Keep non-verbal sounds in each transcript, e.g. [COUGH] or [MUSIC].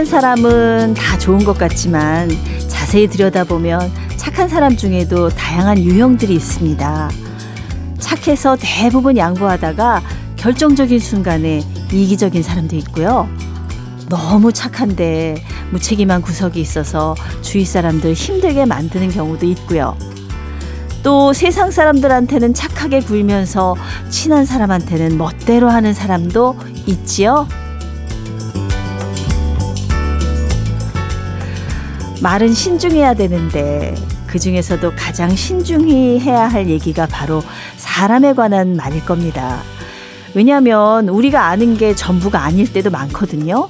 착한 사람은 다 좋은 것 같지만 자세히 들여다보면 착한 사람 중에도 다양한 유형들이 있습니다. 착해서 대부분 양보하다가 결정적인 순간에 이기적인 사람도 있고요. 너무 착한데 무책임한 구석이 있어서 주위 사람들 힘들게 만드는 경우도 있고요. 또 세상 사람들한테는 착하게 굴면서 친한 사람한테는 멋대로 하는 사람도 있지요. 말은 신중해야 되는데 그 중에서도 가장 신중히 해야 할 얘기가 바로 사람에 관한 말일 겁니다. 왜냐하면 우리가 아는 게 전부가 아닐 때도 많거든요.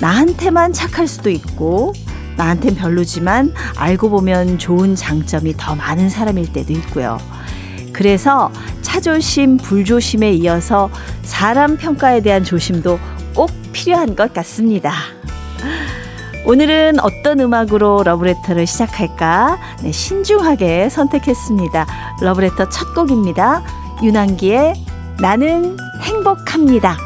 나한테만 착할 수도 있고 나한텐 별로지만 알고 보면 좋은 장점이 더 많은 사람일 때도 있고요. 그래서 차조심, 불조심에 이어서 사람 평가에 대한 조심도 꼭 필요한 것 같습니다. 오늘은 어떤 음악으로 러브레터를 시작할까? 네, 신중하게 선택했습니다. 러브레터 첫 곡입니다. 윤한기의 나는 행복합니다.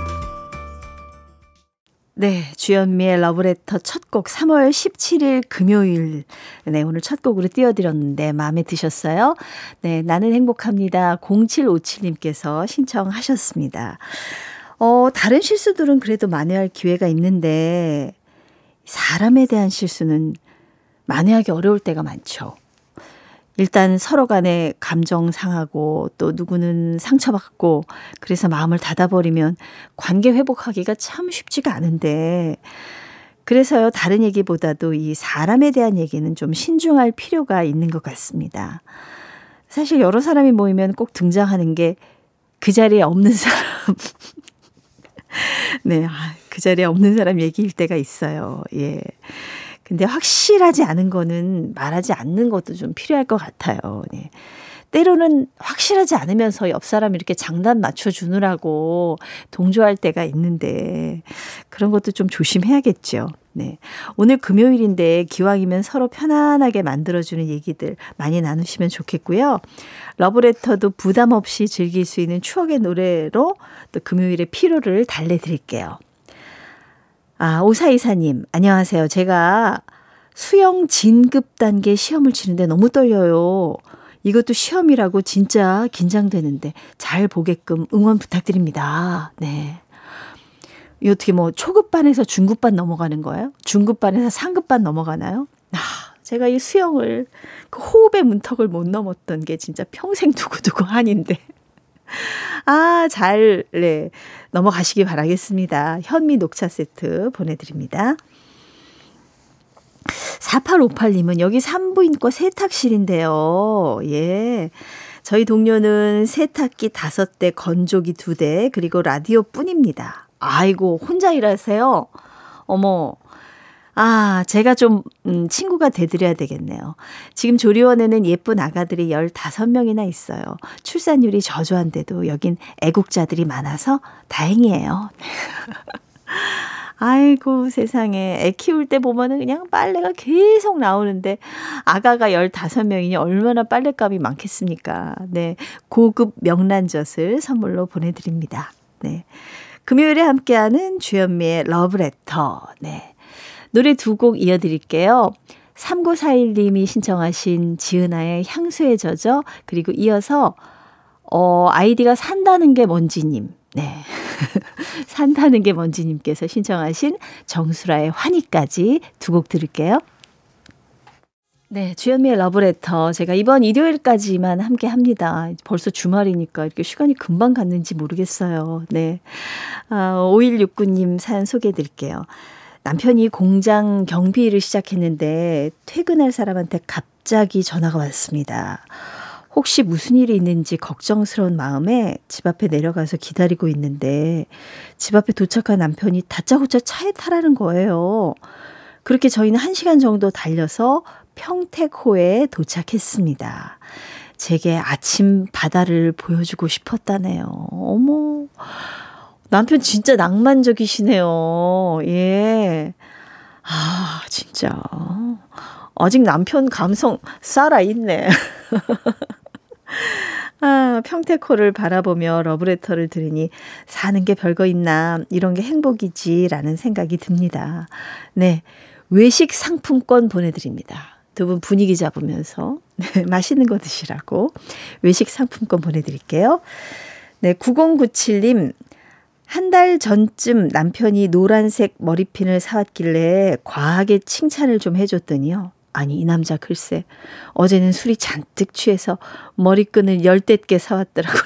네, 주현미의 러브레터 첫 곡 3월 17일 금요일. 네, 오늘 첫 곡으로 띄워드렸는데 마음에 드셨어요? 네, 나는 행복합니다. 0757님께서 신청하셨습니다. 어, 다른 실수들은 그래도 만회할 기회가 있는데 사람에 대한 실수는 만회하기 어려울 때가 많죠. 일단 서로 간에 감정 상하고 또 누구는 상처받고 그래서 마음을 닫아버리면 관계 회복하기가 참 쉽지가 않은데 그래서요 다른 얘기보다도 이 사람에 대한 얘기는 좀 신중할 필요가 있는 것 같습니다. 사실 여러 사람이 모이면 꼭 등장하는 게 그 자리에 없는 사람. [LAUGHS] 네, 아, 그 자리에 없는 사람 얘기일 때가 있어요. 예. 근데 확실하지 않은 거는 말하지 않는 것도 좀 필요할 것 같아요. 네. 때로는 확실하지 않으면서 옆 사람 이렇게 장단 맞춰 주느라고 동조할 때가 있는데 그런 것도 좀 조심해야겠죠. 네. 오늘 금요일인데 기왕이면 서로 편안하게 만들어주는 얘기들 많이 나누시면 좋겠고요. 러브레터도 부담 없이 즐길 수 있는 추억의 노래로 또 금요일의 피로를 달래드릴게요. 아, 오사이사님, 안녕하세요. 제가 수영 진급 단계 시험을 치는데 너무 떨려요. 이것도 시험이라고 진짜 긴장되는데 잘 보게끔 응원 부탁드립니다. 네. 이 어떻게 뭐 초급반에서 중급반 넘어가는 거예요? 중급반에서 상급반 넘어가나요? 아, 제가 이 수영을 그 호흡의 문턱을 못 넘었던 게 진짜 평생 [LAUGHS] 두고두고 한인데. 아, 잘, 네. 넘어가시기 바라겠습니다. 현미 녹차 세트 보내드립니다. 4858님은 여기 산부인과 세탁실인데요. 예. 저희 동료는 세탁기 5대, 건조기 2대, 그리고 라디오 뿐입니다. 아이고, 혼자 일하세요? 어머, 아, 제가 좀, 음, 친구가 되드려야 되겠네요. 지금 조리원에는 예쁜 아가들이 15명이나 있어요. 출산율이 저조한데도 여긴 애국자들이 많아서 다행이에요. [LAUGHS] 아이고 세상에 애 키울 때 보면은 그냥 빨래가 계속 나오는데 아가가 15명이니 얼마나 빨래값이 많겠습니까? 네. 고급 명란젓을 선물로 보내 드립니다. 네. 금요일에 함께하는 주현미의 러브레터. 네. 노래 두 곡 이어드릴게요. 3941님이 신청하신 지은아의 향수에 젖어 그리고 이어서 어 아이디가 산다는 게 뭔지님 네. [LAUGHS] 산다는 게 뭔지님께서 신청하신 정수라의 환희까지 두 곡 들을게요. 네, 주현미의 러브레터. 제가 이번 일요일까지만 함께 합니다. 벌써 주말이니까 이렇게 시간이 금방 갔는지 모르겠어요. 네. 아, 5169님 사연 소개해 드릴게요. 남편이 공장 경비를 시작했는데 퇴근할 사람한테 갑자기 전화가 왔습니다. 혹시 무슨 일이 있는지 걱정스러운 마음에 집 앞에 내려가서 기다리고 있는데 집 앞에 도착한 남편이 다짜고짜 차에 타라는 거예요. 그렇게 저희는 한 시간 정도 달려서 평택호에 도착했습니다. 제게 아침 바다를 보여주고 싶었다네요. 어머. 남편 진짜 낭만적이시네요. 예. 아, 진짜. 아직 남편 감성 살아있네. [LAUGHS] 아, 평택호를 바라보며 러브레터를 들으니 사는 게 별거 있나, 이런 게 행복이지, 라는 생각이 듭니다. 네. 외식 상품권 보내드립니다. 두 분 분위기 잡으면서 네, [LAUGHS] 맛있는 거 드시라고 외식 상품권 보내드릴게요. 네, 9097님. 한 달 전쯤 남편이 노란색 머리핀을 사왔길래 과하게 칭찬을 좀 해줬더니요. 아니, 이 남자 글쎄, 어제는 술이 잔뜩 취해서 머리끈을 열댓 개 사왔더라고요.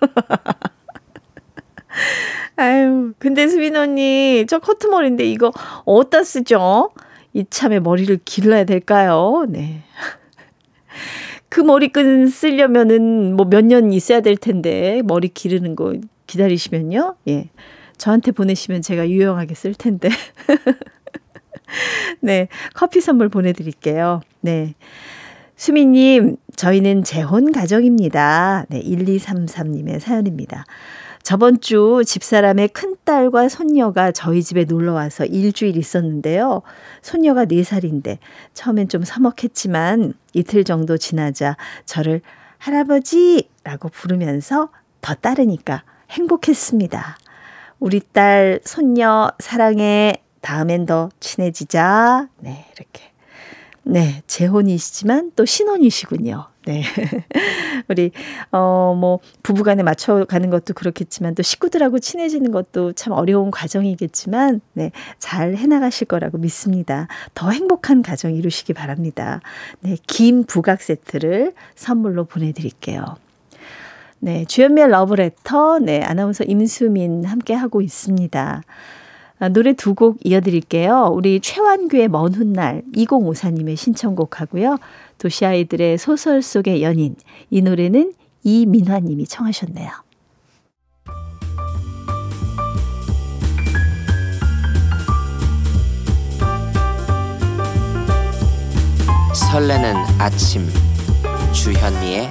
[LAUGHS] 아유, 근데 수빈 언니, 저 커트머리인데 이거 어디다 쓰죠? 이참에 머리를 길러야 될까요? 네. [LAUGHS] 그 머리끈 쓰려면은 뭐 몇 년 있어야 될 텐데, 머리 기르는 거 기다리시면요. 예. 저한테 보내시면 제가 유용하게 쓸 텐데. [LAUGHS] 네. 커피 선물 보내드릴게요. 네. 수미님, 저희는 재혼 가정입니다. 네. 1233님의 사연입니다. 저번 주 집사람의 큰딸과 손녀가 저희 집에 놀러 와서 일주일 있었는데요. 손녀가 4살인데 처음엔 좀 서먹했지만 이틀 정도 지나자 저를 할아버지라고 부르면서 더 따르니까 행복했습니다. 우리 딸, 손녀, 사랑해. 다음엔 더 친해지자. 네, 이렇게. 네, 재혼이시지만 또 신혼이시군요. 네. [LAUGHS] 우리, 어, 뭐, 부부간에 맞춰가는 것도 그렇겠지만 또 식구들하고 친해지는 것도 참 어려운 과정이겠지만, 네, 잘 해나가실 거라고 믿습니다. 더 행복한 가정 이루시기 바랍니다. 네, 김 부각 세트를 선물로 보내드릴게요. 네, 주연미의 러브레터, 네, 아나운서 임수민 함께 하고 있습니다. 아, 노래 두 곡 이어드릴게요. 우리 최완규의 먼 훗날 2054님의 신청곡 하고요. 도시아이들의 소설 속의 연인. 이 노래는 이민화님이 청하셨네요. 설레는 아침 주현미의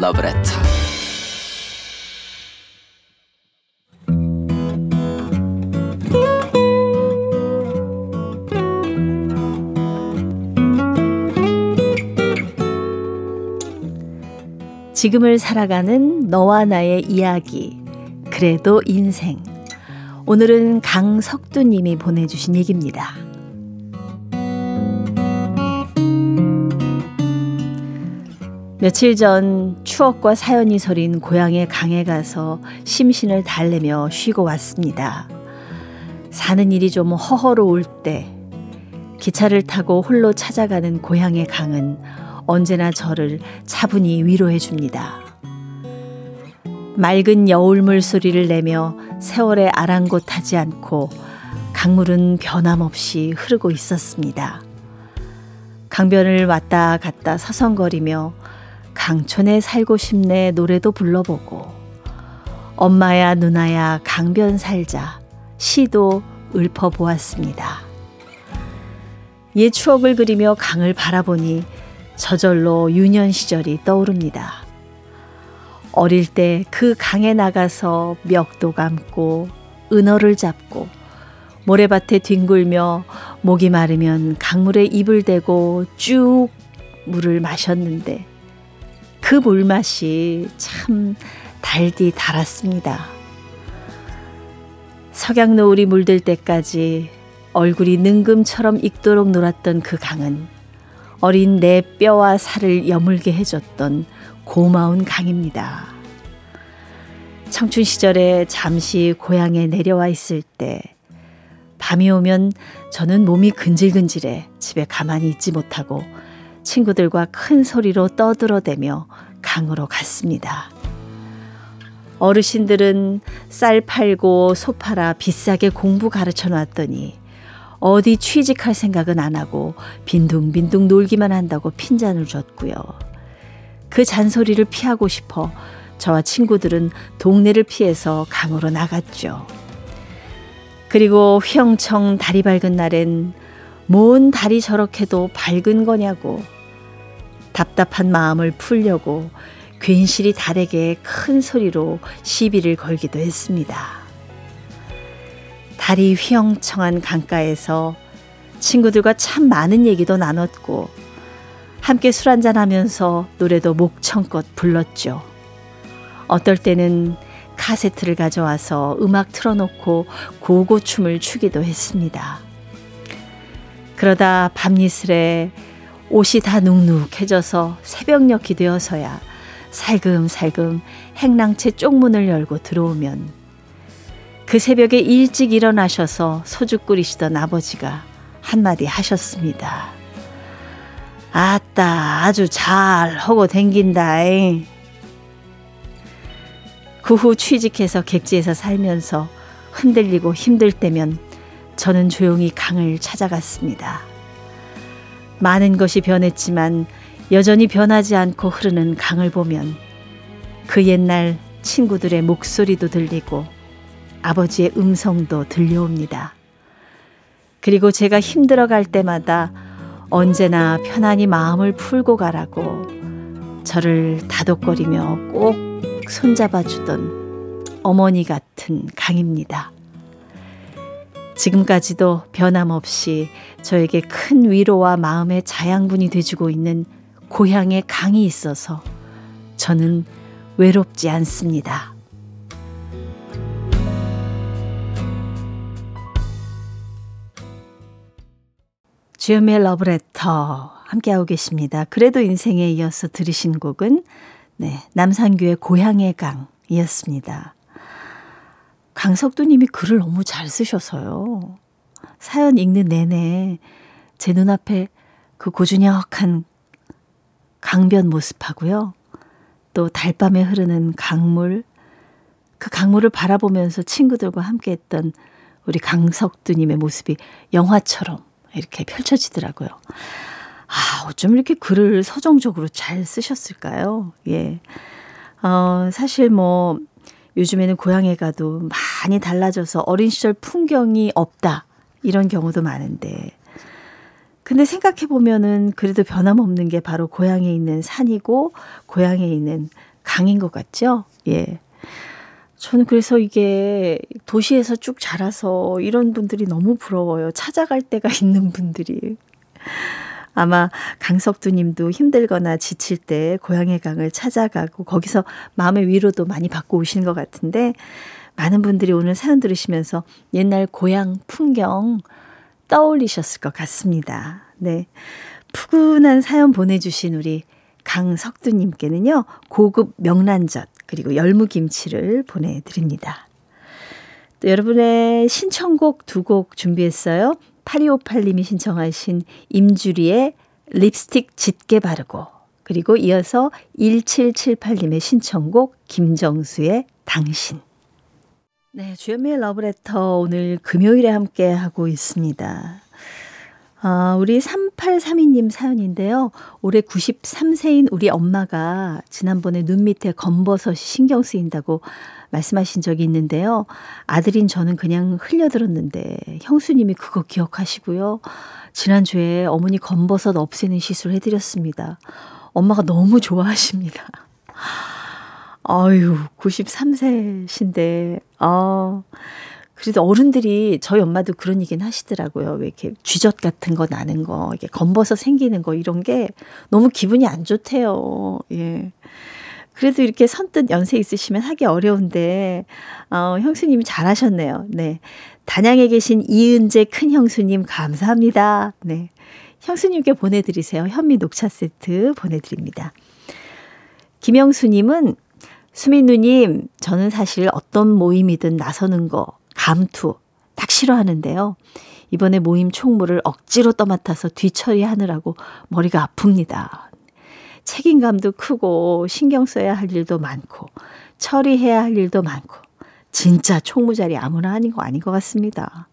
러브레터 지금을 살아가는 너와 나의 이야기. 그래도 인생. 오늘은 강석두 님이 보내주신 얘기입니다. 며칠 전 추억과 사연이 서린 고향의 강에 가서 심신을 달래며 쉬고 왔습니다. 사는 일이 좀 허허로울 때 기차를 타고 홀로 찾아가는 고향의 강은 언제나 저를 차분히 위로해 줍니다. 맑은 여울물 소리를 내며 세월에 아랑곳하지 않고 강물은 변함없이 흐르고 있었습니다. 강변을 왔다 갔다 서성거리며 강촌에 살고 싶네 노래도 불러보고 엄마야 누나야 강변 살자 시도 읊어보았습니다. 옛 추억을 그리며 강을 바라보니 저절로 유년 시절이 떠오릅니다. 어릴 때 그 강에 나가서 멱도 감고 은어를 잡고 모래밭에 뒹굴며 목이 마르면 강물에 입을 대고 쭉 물을 마셨는데 그 물맛이 참 달디 달았습니다. 석양 노을이 물들 때까지 얼굴이 능금처럼 익도록 놀았던 그 강은 어린 내 뼈와 살을 여물게 해줬던 고마운 강입니다. 청춘 시절에 잠시 고향에 내려와 있을 때 밤이 오면 저는 몸이 근질근질해 집에 가만히 있지 못하고 친구들과 큰 소리로 떠들어대며 강으로 갔습니다. 어르신들은 쌀 팔고 소 팔아 비싸게 공부 가르쳐 놨더니 어디 취직할 생각은 안 하고 빈둥빈둥 놀기만 한다고 핀잔을 줬고요. 그 잔소리를 피하고 싶어 저와 친구들은 동네를 피해서 강으로 나갔죠. 그리고 휘영청 달이 밝은 날엔 뭔 달이 저렇게도 밝은 거냐고 답답한 마음을 풀려고 괜시리 달에게 큰 소리로 시비를 걸기도 했습니다. 달이 휘영청한 강가에서 친구들과 참 많은 얘기도 나눴고 함께 술 한잔 하면서 노래도 목청껏 불렀죠. 어떨 때는 카세트를 가져와서 음악 틀어놓고 고고춤을 추기도 했습니다. 그러다 밤이슬에 옷이 다 눅눅해져서 새벽녘이 되어서야 살금살금 행랑채 쪽문을 열고 들어오면 그 새벽에 일찍 일어나셔서 소주 끓이시던 아버지가 한마디 하셨습니다. 아따 아주 잘 하고 댕긴다잉. 그 후 취직해서 객지에서 살면서 흔들리고 힘들 때면 저는 조용히 강을 찾아갔습니다. 많은 것이 변했지만 여전히 변하지 않고 흐르는 강을 보면 그 옛날 친구들의 목소리도 들리고 아버지의 음성도 들려옵니다. 그리고 제가 힘들어 갈 때마다 언제나 편안히 마음을 풀고 가라고 저를 다독거리며 꼭 손잡아 주던 어머니 같은 강입니다. 지금까지도 변함없이 저에게 큰 위로와 마음의 자양분이 돼주고 있는 고향의 강이 있어서 저는 외롭지 않습니다. 주연미의 러브레터 함께하고 계십니다. 그래도 인생에 이어서 들으신 곡은 네, 남산교의 고향의 강이었습니다. 강석두 님이 글을 너무 잘 쓰셔서요. 사연 읽는 내내 제 눈앞에 그 고즈넉한 강변 모습하고요. 또 달밤에 흐르는 강물, 그 강물을 바라보면서 친구들과 함께 했던 우리 강석두님의 모습이 영화처럼 이렇게 펼쳐지더라고요. 아, 어쩜 이렇게 글을 서정적으로 잘 쓰셨을까요? 예. 어, 사실 뭐, 요즘에는 고향에 가도 많이 달라져서 어린 시절 풍경이 없다. 이런 경우도 많은데. 근데 생각해 보면은 그래도 변함없는 게 바로 고향에 있는 산이고 고향에 있는 강인 것 같죠? 예. 저는 그래서 이게 도시에서 쭉 자라서 이런 분들이 너무 부러워요. 찾아갈 때가 [LAUGHS] 있는 분들이. 아마 강석두 님도 힘들거나 지칠 때 고향의 강을 찾아가고 거기서 마음의 위로도 많이 받고 오시는 것 같은데 많은 분들이 오늘 사연 들으시면서 옛날 고향 풍경 떠올리셨을 것 같습니다. 네. 푸근한 사연 보내주신 우리 강석두님께는요, 고급 명란젓, 그리고 열무김치를 보내드립니다. 또 여러분의 신청곡 두 곡 준비했어요. 8258님이 신청하신 임주리의 립스틱 짙게 바르고 그리고 이어서 1778님의 신청곡 김정수의 당신 네, 주현미의 러브레터 오늘 금요일에 함께 하고 있습니다. 아, 우리 3832님 사연인데요. 올해 93세인 우리 엄마가 지난번에 눈 밑에 검버섯이 신경 쓰인다고 말씀하신 적이 있는데요. 아들인 저는 그냥 흘려들었는데 형수님이 그거 기억하시고요. 지난주에 어머니 검버섯 없애는 시술 해드렸습니다. 엄마가 너무 좋아하십니다. 아유, 93세신데, 아, 그래도 어른들이 저희 엄마도 그런 얘기는 하시더라고요. 왜 이렇게 쥐젖 같은 거 나는 거, 이게 검버섯 생기는 거 이런 게 너무 기분이 안 좋대요. 예. 그래도 이렇게 선뜻 연세 있으시면 하기 어려운데, 어, 형수님이 잘하셨네요. 네. 단양에 계신 이은재 큰 형수님 감사합니다. 네. 형수님께 보내 드리세요. 현미 녹차 세트 보내 드립니다. 김영수 님은 수민 누님, 저는 사실 어떤 모임이든 나서는 거, 감투, 딱 싫어하는데요. 이번에 모임 총무를 억지로 떠맡아서 뒤처리하느라고 머리가 아픕니다. 책임감도 크고 신경 써야 할 일도 많고 처리해야 할 일도 많고 진짜 총무 자리 아무나 아닌 거 아닌 것 같습니다.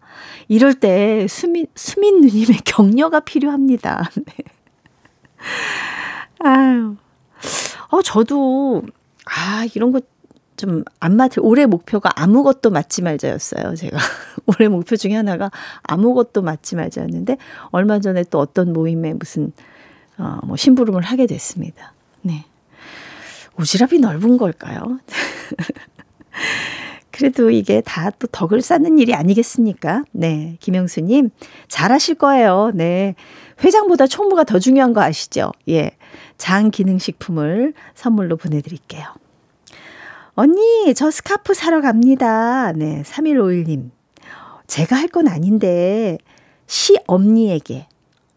이럴 때 수민, 수민 누님의 격려가 필요합니다. [LAUGHS] 네. 아유. 어, 저도, 아, 이런 거 좀 안 맞을, 올해 목표가 아무것도 맞지 말자였어요. 제가. [LAUGHS] 올해 목표 중에 하나가 아무것도 맞지 말자였는데, 얼마 전에 또 어떤 모임에 무슨 어, 뭐 심부름을 하게 됐습니다. 네. 오지랖이 넓은 걸까요? [LAUGHS] 그래도 이게 다 또 덕을 쌓는 일이 아니겠습니까? 네. 김영수님, 잘하실 거예요. 네. 회장보다 총무가 더 중요한 거 아시죠? 예. 장 기능식품을 선물로 보내드릴게요. 언니, 저 스카프 사러 갑니다. 네. 3151님. 제가 할 건 아닌데, 시엄니에게,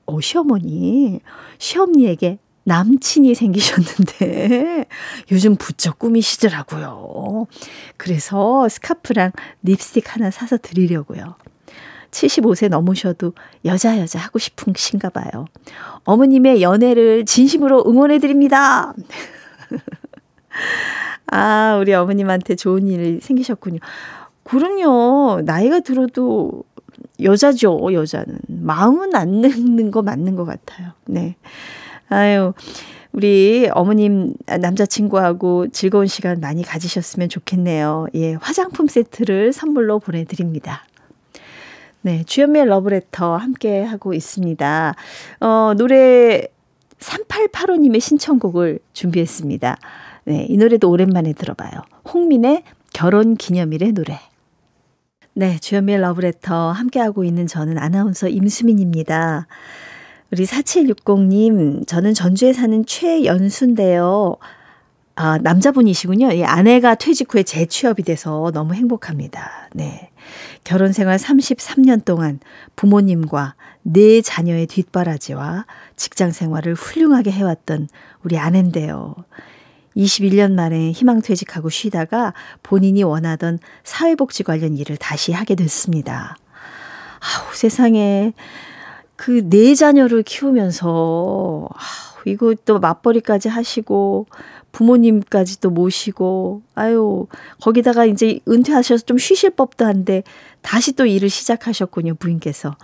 오, 시어머니, 시엄니에게 남친이 생기셨는데 [LAUGHS] 요즘 부쩍 꾸미시더라고요. 그래서 스카프랑 립스틱 하나 사서 드리려고요. 75세 넘으셔도 여자 여자 하고 싶으신가 봐요. 어머님의 연애를 진심으로 응원해 드립니다. [LAUGHS] 아, 우리 어머님한테 좋은 일이 생기셨군요. 그럼요. 나이가 들어도 여자죠, 여자는. 마음은 안 늙는 거 맞는 것 같아요. 네. 아유, 우리 어머님 남자친구하고 즐거운 시간 많이 가지셨으면 좋겠네요. 예, 화장품 세트를 선물로 보내드립니다. 네, 주연미의 러브레터 함께 하고 있습니다. 어, 노래 3885님의 신청곡을 준비했습니다. 네, 이 노래도 오랜만에 들어봐요. 홍민의 결혼 기념일의 노래. 네, 주연미의 러브레터 함께하고 있는 저는 아나운서 임수민입니다. 우리 4760님, 저는 전주에 사는 최연수인데요. 아, 남자분이시군요. 예, 아내가 퇴직 후에 재취업이 돼서 너무 행복합니다. 네. 결혼 생활 33년 동안 부모님과 네 자녀의 뒷바라지와 직장 생활을 훌륭하게 해왔던 우리 아내인데요. 21년 만에 희망 퇴직하고 쉬다가 본인이 원하던 사회복지 관련 일을 다시 하게 됐습니다. 아우, 세상에 그 네 자녀를 키우면서 아우, 이거 또 맞벌이까지 하시고 부모님까지도 모시고 아유 거기다가 이제 은퇴하셔서 좀 쉬실 법도 한데 다시 또 일을 시작하셨군요 부인께서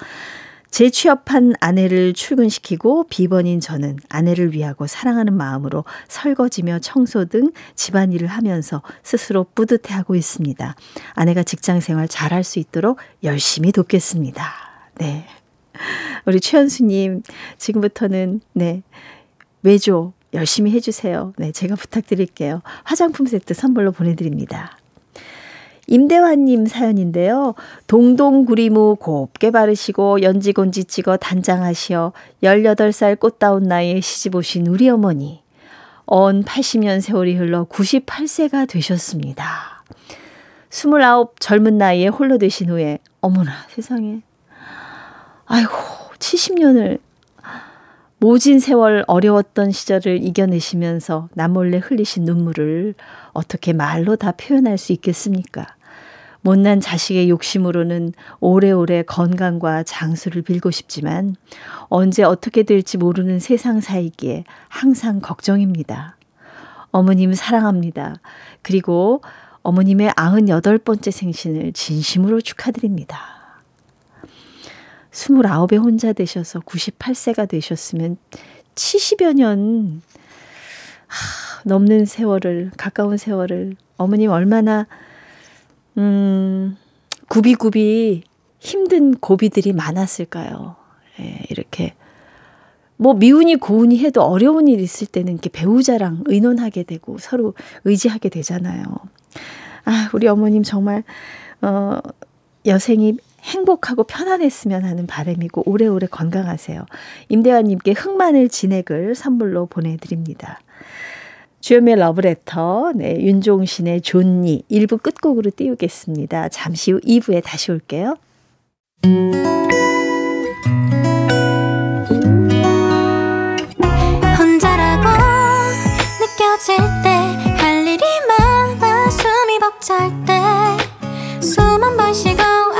재취업한 아내를 출근시키고 비번인 저는 아내를 위하고 사랑하는 마음으로 설거지며 청소 등 집안일을 하면서 스스로 뿌듯해하고 있습니다. 아내가 직장 생활 잘할 수 있도록 열심히 돕겠습니다. 네. 우리 최현수님, 지금부터는, 네, 외조 열심히 해주세요. 네, 제가 부탁드릴게요. 화장품 세트 선물로 보내드립니다. 임대환님 사연인데요. 동동구리무 곱게 바르시고 연지곤지 찍어 단장하시어 18살 꽃다운 나이에 시집 오신 우리 어머니. 언 80년 세월이 흘러 98세가 되셨습니다. 29 젊은 나이에 홀로 되신 후에 어머나 세상에 아이고 70년을 모진 세월 어려웠던 시절을 이겨내시면서 남몰래 흘리신 눈물을 어떻게 말로 다 표현할 수 있겠습니까? 못난 자식의 욕심으로는 오래오래 건강과 장수를 빌고 싶지만 언제 어떻게 될지 모르는 세상 사이기에 항상 걱정입니다. 어머님 사랑합니다. 그리고 어머님의 98번째 생신을 진심으로 축하드립니다. 29에 혼자 되셔서 98세가 되셨으면 70여 년 하, 넘는 세월을 가까운 세월을 어머님 얼마나 음 구비구비 힘든 고비들이 많았을까요? 예, 이렇게 뭐 미운이 고운이 해도 어려운 일 있을 때는 이렇게 배우자랑 의논하게 되고 서로 의지하게 되잖아요. 아, 우리 어머님 정말 어 여생이 행복하고 편안했으면 하는 바람이고 오래오래 건강하세요. 임대환님께 흑마늘 진액을 선물로 보내드립니다. 주연미의 러브레터, 네, 윤종신의 존니 1부 끝곡으로 띄우겠습니다. 잠시 후 2부에 다시 올게요. 혼자라고 느껴질 때 할 일이 많아 숨이 벅찰 때숨한번 쉬고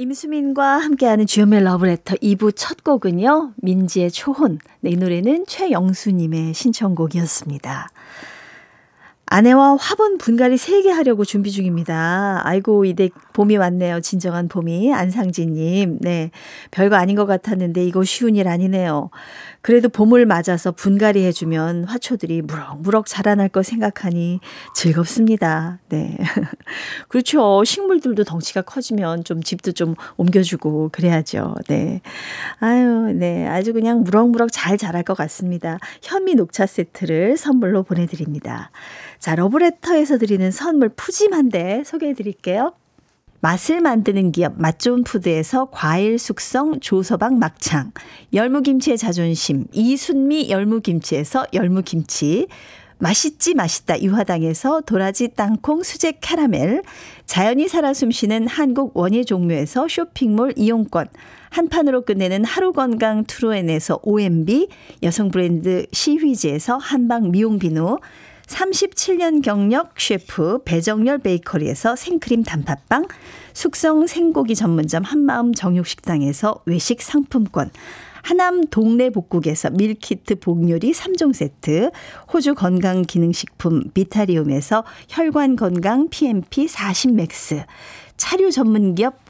임수민과 함께하는 주연의 러브레터 2부 첫 곡은요. 민지의 초혼. 네, 이 노래는 최영수님의 신청곡이었습니다. 아내와 화분 분갈이 3개 하려고 준비 중입니다. 아이고, 이제 봄이 왔네요. 진정한 봄이. 안상진님. 네. 별거 아닌 것 같았는데 이거 쉬운 일 아니네요. 그래도 봄을 맞아서 분갈이 해주면 화초들이 무럭무럭 자라날 거 생각하니 즐겁습니다. 네. [LAUGHS] 그렇죠. 식물들도 덩치가 커지면 좀 집도 좀 옮겨주고 그래야죠. 네. 아유, 네. 아주 그냥 무럭무럭 잘 자랄 것 같습니다. 현미 녹차 세트를 선물로 보내드립니다. 자, 러브레터에서 드리는 선물 푸짐한데 소개해 드릴게요. 맛을 만드는 기업 맛좋은 푸드에서 과일 숙성 조서방 막창, 열무김치의 자존심 이순미 열무김치에서 열무김치, 맛있지 맛있다 유화당에서 도라지 땅콩 수제 캐러멜, 자연이 살아 숨쉬는 한국 원예 종묘에서 쇼핑몰 이용권, 한 판으로 끝내는 하루 건강 트루엔에서 OMB, 여성 브랜드 시휘즈에서 한방 미용 비누, 37년 경력 셰프 배정열 베이커리에서 생크림 단팥빵, 숙성 생고기 전문점 한마음 정육식당에서 외식 상품권, 하남 동네 복국에서 밀키트 복요리 3종 세트, 호주 건강기능식품 비타리움에서 혈관 건강 PMP 40 맥스, 차류 전문기업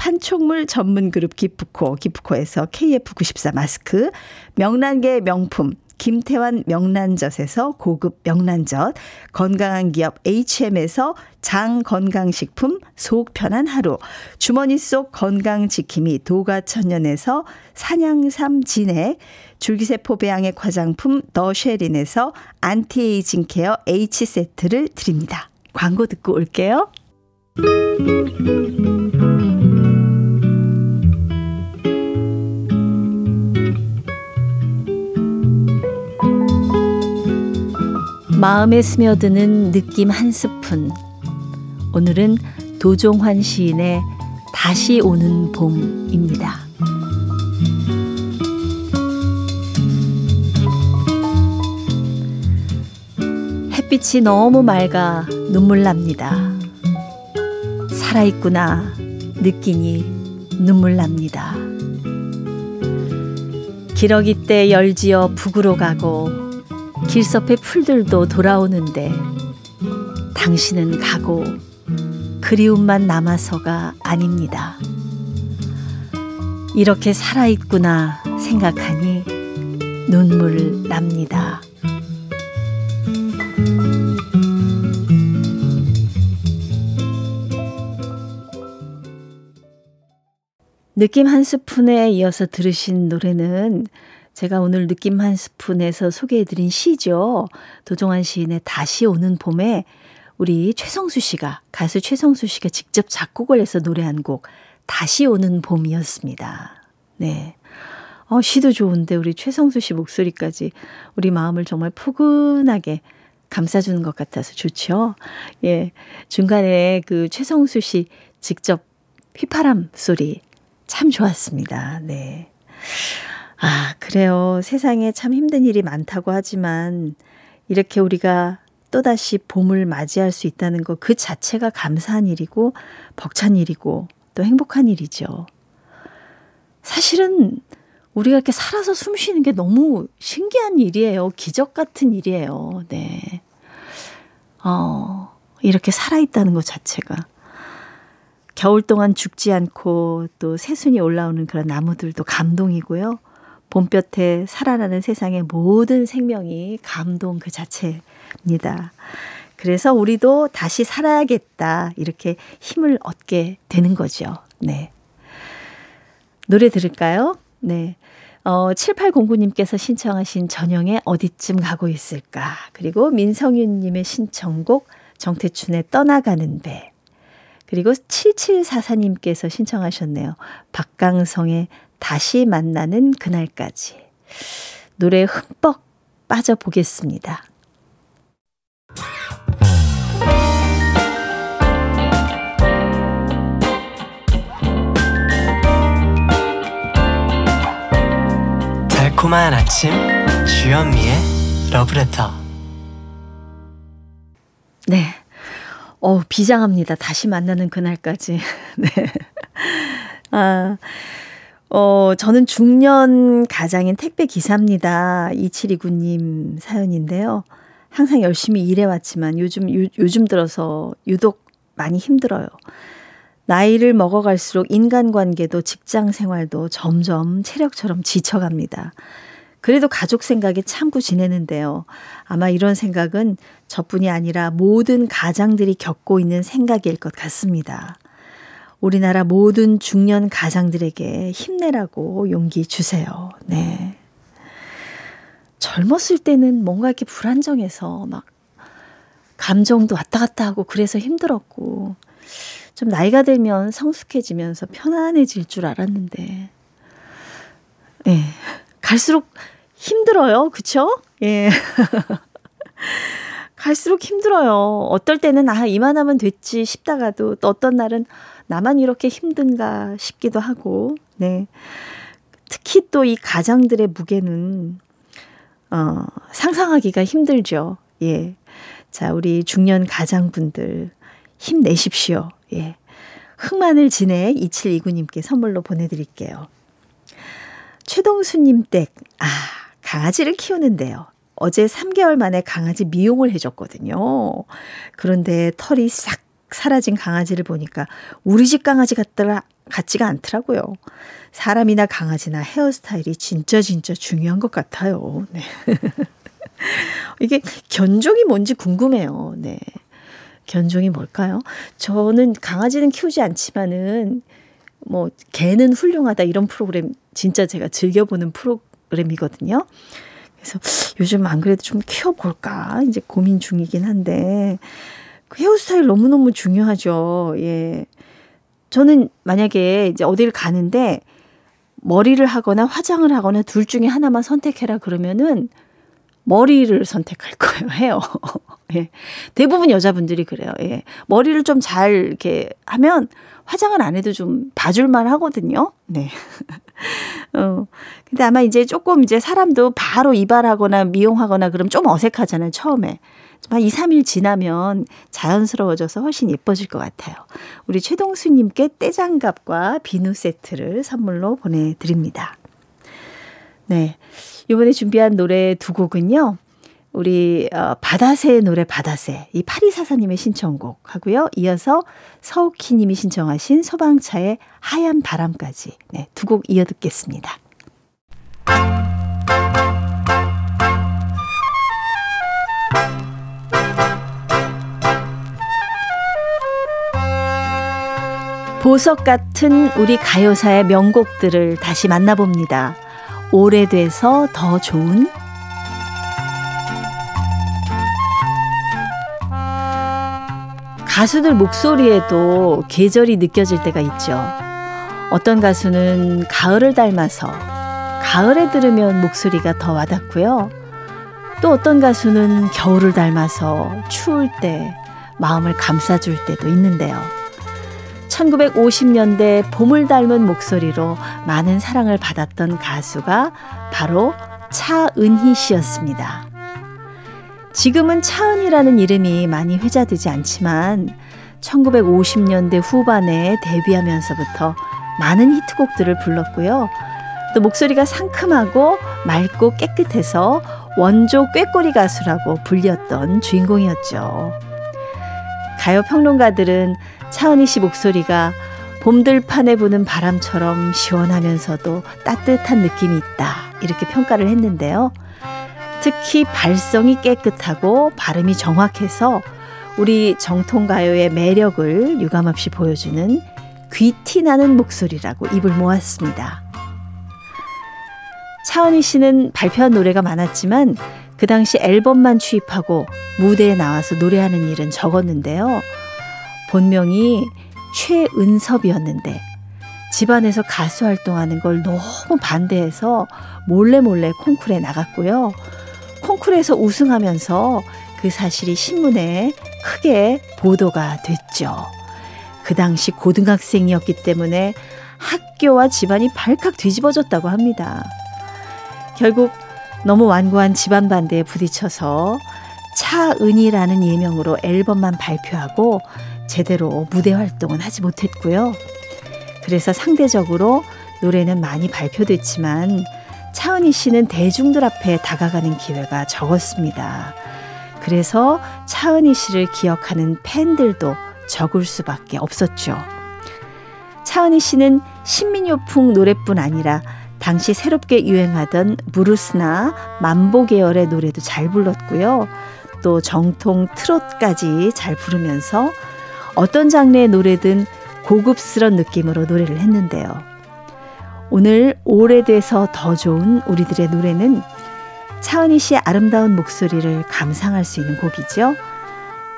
판촉물 전문 그룹 기프코, 기프코에서 KF94 마스크, 명란계 명품, 김태환 명란젓에서 고급 명란젓, 건강한 기업 HM에서 장 건강식품 속 편한 하루, 주머니 속 건강지킴이 도가천년에서 산양삼 진액, 줄기세포 배양액 화장품 더 쉐린에서 anti-aging care H세트를 드립니다. 광고 듣고 올게요. 마음에 스며드는 느낌 한 스푼. 오늘은 도종환 시인의 다시 오는 봄입니다. 햇빛이 너무 맑아 눈물 납니다. 살아있구나 느끼니 눈물 납니다. 기러기 때 열지어 북으로 가고 길섭의 풀들도 돌아오는데 당신은 가고 그리움만 남아서가 아닙니다. 이렇게 살아있구나 생각하니 눈물 납니다. 느낌 한 스푼에 이어서 들으신 노래는 제가 오늘 느낌 한 스푼에서 소개해드린 시죠. 도종환 시인의 다시 오는 봄에 우리 최성수 씨가, 가수 최성수 씨가 직접 작곡을 해서 노래한 곡, 다시 오는 봄이었습니다. 네. 어, 시도 좋은데 우리 최성수 씨 목소리까지 우리 마음을 정말 포근하게 감싸주는 것 같아서 좋죠. 예. 중간에 그 최성수 씨 직접 휘파람 소리 참 좋았습니다. 네. 아, 그래요. 세상에 참 힘든 일이 많다고 하지만 이렇게 우리가 또다시 봄을 맞이할 수 있다는 것 그 자체가 감사한 일이고 벅찬 일이고 또 행복한 일이죠. 사실은 우리가 이렇게 살아서 숨 쉬는 게 너무 신기한 일이에요. 기적 같은 일이에요. 네. 어, 이렇게 살아있다는 것 자체가. 겨울 동안 죽지 않고 또 새순이 올라오는 그런 나무들도 감동이고요. 봄볕에 살아나는 세상의 모든 생명이 감동 그 자체입니다. 그래서 우리도 다시 살아야겠다. 이렇게 힘을 얻게 되는 거죠. 네. 노래 들을까요? 네. 어, 7809님께서 신청하신 전영의 어디쯤 가고 있을까. 그리고 민성윤님의 신청곡 정태춘의 떠나가는 배. 그리고 7744님께서 신청하셨네요. 박강성의 다시 만나는 그날까지. 노래 흠뻑 빠져보겠습니다. 달콤한 아침 주현미의 러브레터 네. 어, 비장합니다. 다시 만나는 그날까지. [LAUGHS] 네. 아, 어, 저는 중년 가장인 택배 기사입니다. 2729님 사연인데요. 항상 열심히 일해왔지만 요즘, 요, 요즘 들어서 유독 많이 힘들어요. 나이를 먹어갈수록 인간관계도 직장 생활도 점점 체력처럼 지쳐갑니다. 그래도 가족 생각에 참고 지내는데요. 아마 이런 생각은 저뿐이 아니라 모든 가장들이 겪고 있는 생각일 것 같습니다. 우리나라 모든 중년 가장들에게 힘내라고 용기 주세요. 네. 젊었을 때는 뭔가 이렇게 불안정해서 막 감정도 왔다 갔다 하고 그래서 힘들었고 좀 나이가 들면 성숙해지면서 편안해질 줄 알았는데, 예. 갈수록 힘들어요. 그쵸? 예. [LAUGHS] 갈수록 힘들어요. 어떨 때는 아, 이만하면 됐지 싶다가도 또 어떤 날은 나만 이렇게 힘든가 싶기도 하고, 네. 특히 또 이 가장들의 무게는, 어, 상상하기가 힘들죠. 예. 자, 우리 중년 가장분들 힘내십시오. 예. 흑마늘 진해 2729님께 선물로 보내드릴게요. 최동수님 댁, 아, 강아지를 키우는데요. 어제 3개월 만에 강아지 미용을 해줬거든요. 그런데 털이 싹 사라진 강아지를 보니까 우리 집 강아지 같더라, 같지가 않더라고요. 사람이나 강아지나 헤어스타일이 진짜 진짜 중요한 것 같아요. 네. [LAUGHS] 이게 견종이 뭔지 궁금해요. 네. 견종이 뭘까요? 저는 강아지는 키우지 않지만은 뭐 개는 훌륭하다 이런 프로그램 진짜 제가 즐겨보는 프로그램이거든요. 그래서 요즘 안 그래도 좀 키워볼까 이제 고민 중이긴 한데 그 헤어스타일 너무너무 중요하죠. 예. 저는 만약에 이제 어디를 가는데 머리를 하거나 화장을 하거나 둘 중에 하나만 선택해라 그러면은 머리를 선택할 [LAUGHS] 거예요. 헤어. 예. 대부분 여자분들이 그래요. 예. 머리를 좀 잘 이렇게 하면 화장을 안 해도 좀 봐줄만 하거든요. 네. [LAUGHS] 어. 근데 아마 이제 조금 이제 사람도 바로 이발하거나 미용하거나 그럼 좀 어색하잖아요. 처음에. 한 2, 3일 지나면 자연스러워져서 훨씬 예뻐질 것 같아요. 우리 최동수님께 떼장갑과 비누 세트를 선물로 보내드립니다. 네. 이번에 준비한 노래 두 곡은요. 우리 어, 바다새의 노래 바다새 이 파리사사님의 신청곡 하고요. 이어서 서우키님이 신청하신 소방차의 하얀 바람까지 네, 두 곡 이어 듣겠습니다. 보석 같은 우리 가요사의 명곡들을 다시 만나봅니다. 오래돼서 더 좋은 가수들 목소리에도 계절이 느껴질 때가 있죠. 어떤 가수는 가을을 닮아서 가을에 들으면 목소리가 더 와닿고요. 또 어떤 가수는 겨울을 닮아서 추울 때 마음을 감싸줄 때도 있는데요. 1950년대 봄을 닮은 목소리로 많은 사랑을 받았던 가수가 바로 차은희 씨였습니다. 지금은 차은이라는 이름이 많이 회자되지 않지만 1950년대 후반에 데뷔하면서부터 많은 히트곡들을 불렀고요. 또 목소리가 상큼하고 맑고 깨끗해서 원조 꾀꼬리 가수라고 불렸던 주인공이었죠. 가요 평론가들은 차은희 씨 목소리가 봄들판에 부는 바람처럼 시원하면서도 따뜻한 느낌이 있다. 이렇게 평가를 했는데요. 특히 발성이 깨끗하고 발음이 정확해서 우리 정통 가요의 매력을 유감없이 보여주는 귀티 나는 목소리라고 입을 모았습니다. 차은희 씨는 발표한 노래가 많았지만 그 당시 앨범만 취입하고 무대에 나와서 노래하는 일은 적었는데요. 본명이 최은섭이었는데 집안에서 가수 활동하는 걸 너무 반대해서 몰래 몰래 콩쿨에 나갔고요. 콩쿨에서 우승하면서 그 사실이 신문에 크게 보도가 됐죠. 그 당시 고등학생이었기 때문에 학교와 집안이 발칵 뒤집어졌다고 합니다. 결국 너무 완고한 집안 반대에 부딪혀서 차은이라는 예명으로 앨범만 발표하고 제대로 무대 활동은 하지 못했고요. 그래서 상대적으로 노래는 많이 발표됐지만 차은희 씨는 대중들 앞에 다가가는 기회가 적었습니다. 그래서 차은희 씨를 기억하는 팬들도 적을 수밖에 없었죠. 차은희 씨는 신민요풍 노래뿐 아니라 당시 새롭게 유행하던 브루스나 만보 계열의 노래도 잘 불렀고요. 또 정통 트롯까지 잘 부르면서 어떤 장르의 노래든 고급스런 느낌으로 노래를 했는데요. 오늘 오래돼서 더 좋은 우리들의 노래는 차은희 씨의 아름다운 목소리를 감상할 수 있는 곡이죠.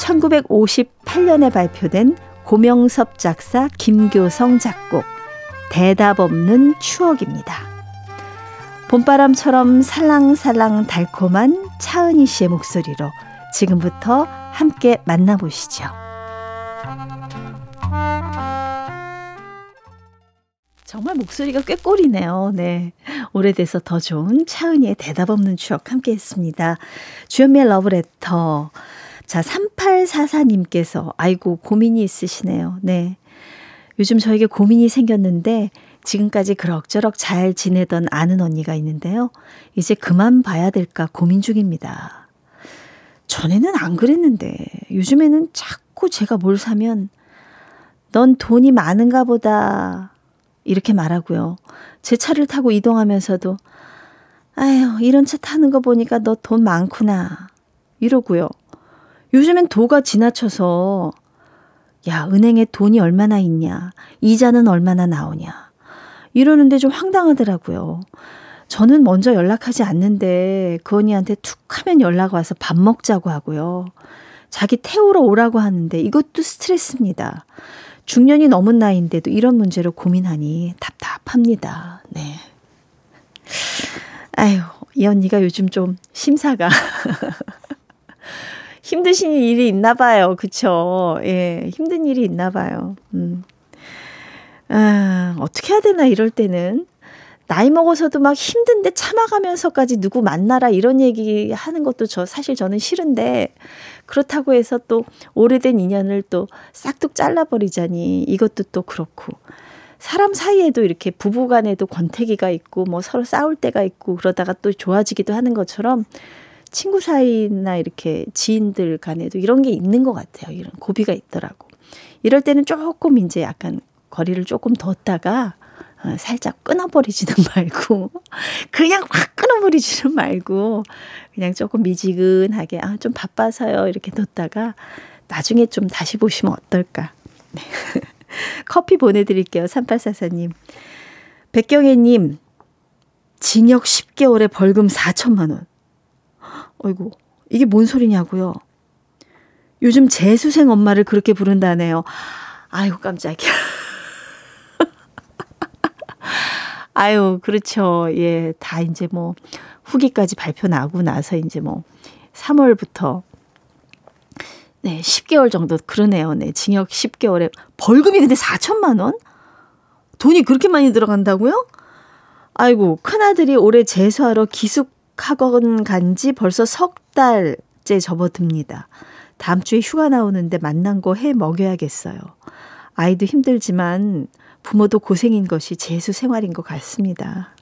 1958년에 발표된 고명섭 작사 김교성 작곡 대답 없는 추억입니다. 봄바람처럼 살랑살랑 달콤한 차은희 씨의 목소리로 지금부터 함께 만나보시죠. 정말 목소리가 꽤 꼴이네요. 네. 오래돼서 더 좋은 차은희의 대답 없는 추억 함께 했습니다. 주연미의 러브레터. 자, 3844님께서, 아이고, 고민이 있으시네요. 네. 요즘 저에게 고민이 생겼는데, 지금까지 그럭저럭 잘 지내던 아는 언니가 있는데요. 이제 그만 봐야 될까 고민 중입니다. 전에는 안 그랬는데, 요즘에는 자꾸 제가 뭘 사면, 넌 돈이 많은가 보다. 이렇게 말하고요. 제 차를 타고 이동하면서도 아휴 이런 차 타는 거 보니까 너 돈 많구나 이러고요. 요즘엔 도가 지나쳐서 야 은행에 돈이 얼마나 있냐 이자는 얼마나 나오냐 이러는데 좀 황당하더라고요. 저는 먼저 연락하지 않는데 그 언니한테 툭 하면 연락 와서 밥 먹자고 하고요. 자기 태우러 오라고 하는데 이것도 스트레스입니다. 중년이 넘은 나이인데도 이런 문제로 고민하니 답답합니다. 네. 아유, 이 언니가 요즘 좀 심사가 [LAUGHS] 힘드신 일이 있나 봐요. 그쵸? 예, 힘든 일이 있나 봐요. 음. 아, 어떻게 해야 되나 이럴 때는 나이 먹어서도 막 힘든데 참아가면서까지 누구 만나라 이런 얘기 하는 것도 저 사실 저는 싫은데 그렇다고 해서 또 오래된 인연을 또 싹둑 잘라버리자니 이것도 또 그렇고 사람 사이에도 이렇게 부부 간에도 권태기가 있고 뭐 서로 싸울 때가 있고 그러다가 또 좋아지기도 하는 것처럼 친구 사이나 이렇게 지인들 간에도 이런 게 있는 것 같아요. 이런 고비가 있더라고. 이럴 때는 조금 이제 약간 거리를 조금 뒀다가 어, 살짝 끊어버리지는 [LAUGHS] 말고 그냥 확 끊어버리지는 말고 그냥 조금 미지근하게 아 좀 바빠서요 이렇게 뒀다가 나중에 좀 다시 보시면 어떨까. 네. [LAUGHS] 커피 보내드릴게요 3844님. 백경애님 징역 10개월에 벌금 4천만 원. 어이구 이게 뭔 소리냐고요? 요즘 재수생 엄마를 그렇게 부른다네요. 아이고 깜짝이야 [LAUGHS] 아유, 그렇죠. 예, 다 이제 뭐 후기까지 발표 나고 나서 이제 뭐 3월부터 네, 10개월 정도 그러네요. 네, 징역 10개월에 벌금이 근데 4천만 원? 돈이 그렇게 많이 들어간다고요? 아이고, 큰아들이 올해 재수하러 기숙학원 간 지 벌써 석 달째 접어듭니다. 다음 주에 휴가 나오는데 만난 거 해 먹여야겠어요. 아이도 힘들지만 부모도 고생인 것이 재수 생활인 것 같습니다.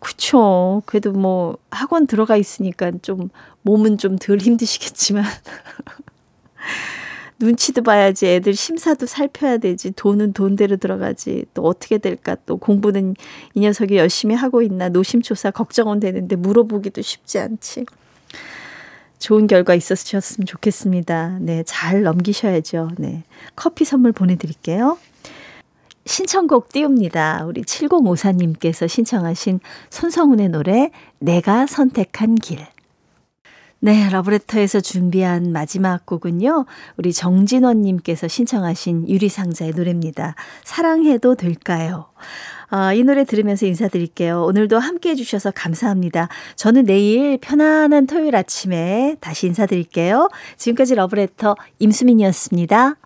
그쵸. 그래도 뭐 학원 들어가 있으니까 좀 몸은 좀 덜 힘드시겠지만 [LAUGHS] 눈치도 봐야지 애들 심사도 살펴야 되지 돈은 돈대로 들어가지 또 어떻게 될까 또 공부는 이 녀석이 열심히 하고 있나 노심초사 걱정은 되는데 물어보기도 쉽지 않지. 좋은 결과 있었으면 좋겠습니다. 네, 잘 넘기셔야죠. 네. 커피 선물 보내드릴게요. 신청곡 띄웁니다. 우리 7054님께서 신청하신 손성훈의 노래 내가 선택한 길. 네, 러브레터에서 준비한 마지막 곡은요. 우리 정진원 님께서 신청하신 유리상자의 노래입니다. 사랑해도 될까요? 아, 이 노래 들으면서 인사드릴게요. 오늘도 함께 해주셔서 감사합니다. 저는 내일 편안한 토요일 아침에 다시 인사드릴게요. 지금까지 러브레터 임수민이었습니다.